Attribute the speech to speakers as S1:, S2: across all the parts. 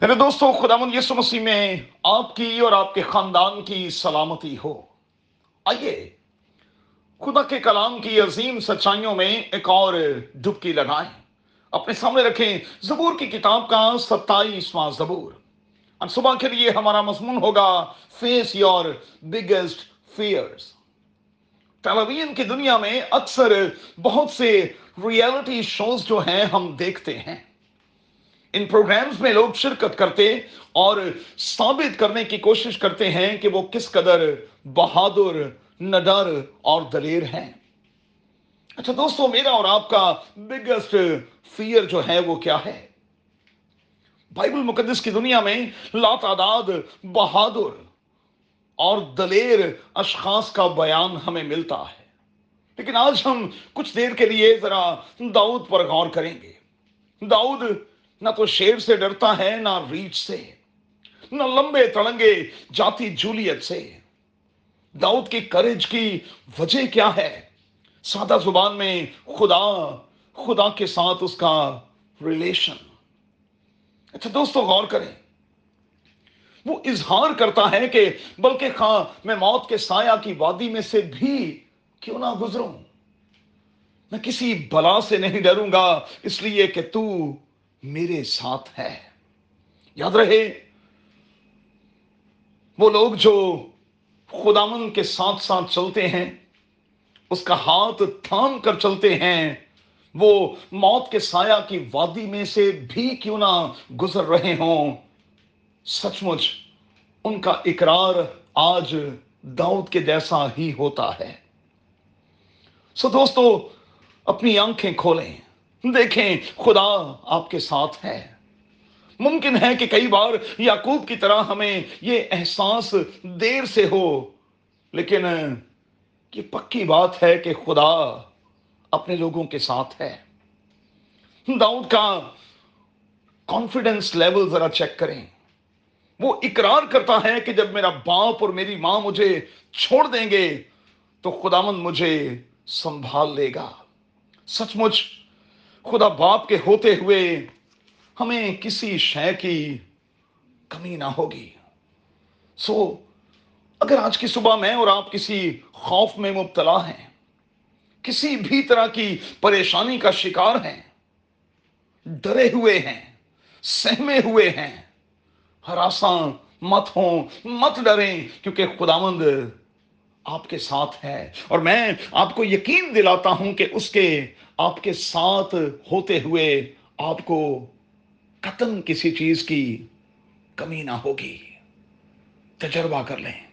S1: میرے دوستوں خدا مند یسو مسیح میں آپ کی اور آپ کے خاندان کی سلامتی ہو۔ آئیے، خدا کے کلام کی عظیم سچائیوں میں ایک اور ڈبکی لگائیں۔ اپنے سامنے رکھیں زبور کی کتاب کا ستائیسواں زبور۔ اور صبح کے لیے ہمارا مضمون ہوگا face your biggest fears television کی دنیا میں اکثر بہت سے ریئلٹی شوز جو ہیں ہم دیکھتے ہیں۔ ان پروگرامز میں لوگ شرکت کرتے اور ثابت کرنے کی کوشش کرتے ہیں کہ وہ کس قدر بہادر، نڈر اور دلیر ہیں۔ اچھا دوستو، میرا اور آپ کا بگیسٹ فیئر جو ہے وہ کیا ہے؟ بائبل مقدس کی دنیا میں لا تعداد بہادر اور دلیر اشخاص کا بیان ہمیں ملتا ہے۔ لیکن آج ہم کچھ دیر کے لیے ذرا داؤد پر غور کریں گے۔ داؤد نہ تو شیر سے ڈرتا ہے، نہ ریچھ سے، نہ لمبے تڑنگے جاتی جولیت سے۔ داؤد کی کرج کی وجہ کیا ہے؟ سادہ زبان میں خدا خدا کے ساتھ اس کا ریلیشن اچھا دوستو، غور کریں۔ وہ اظہار کرتا ہے کہ بلکہ خاں میں موت کے سایہ کی وادی میں سے بھی کیوں نہ گزروں؟ میں کسی بلا سے نہیں ڈروں گا، اس لیے کہ تو میرے ساتھ ہے۔ یاد رہے، وہ لوگ جو خدامن کے ساتھ ساتھ چلتے ہیں، اس کا ہاتھ تھام کر چلتے ہیں، وہ موت کے سایہ کی وادی میں سے بھی کیوں نہ گزر رہے ہوں۔ سچ مچ، ان کا اقرار آج داؤد کے جیسا ہی ہوتا ہے۔ سو دوستو، اپنی آنکھیں کھولیں۔ دیکھیں، خدا آپ کے ساتھ ہے۔ ممکن ہے کہ کئی بار یعقوب کی طرح ہمیں یہ احساس دیر سے ہو، لیکن یہ پکی بات ہے کہ خدا اپنے لوگوں کے ساتھ ہے۔ داؤد کا کانفیڈنس لیول ذرا چیک کریں۔ وہ اقرار کرتا ہے کہ جب میرا باپ اور میری ماں مجھے چھوڑ دیں گے، تو خداوند مجھے سنبھال لے گا۔ سچ مچ خدا باپ کے ہوتے ہوئے ہمیں کسی شے کی کمی نہ ہوگی۔ سو اگر آج کی صبح میں اور آپ کسی خوف میں مبتلا ہیں، کسی بھی طرح کی پریشانی کا شکار ہیں، ڈرے ہوئے ہیں، سہمے ہوئے ہیں، ہراساں مت ہوں، مت ڈریں، کیونکہ خداوند آپ کے ساتھ ہے۔ اور میں آپ کو یقین دلاتا ہوں کہ اس کے آپ کے ساتھ ہوتے ہوئے آپ کو قتل کسی چیز کی کمی نہ ہوگی۔ تجربہ کر لیں۔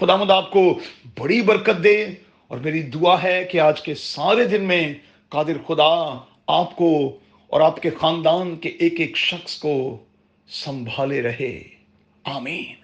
S1: خدا مد آپ کو بڑی برکت دے۔ اور میری دعا ہے کہ آج کے سارے دن میں قادر خدا آپ کو اور آپ کے خاندان کے ایک ایک شخص کو سنبھالے رہے۔ آمین۔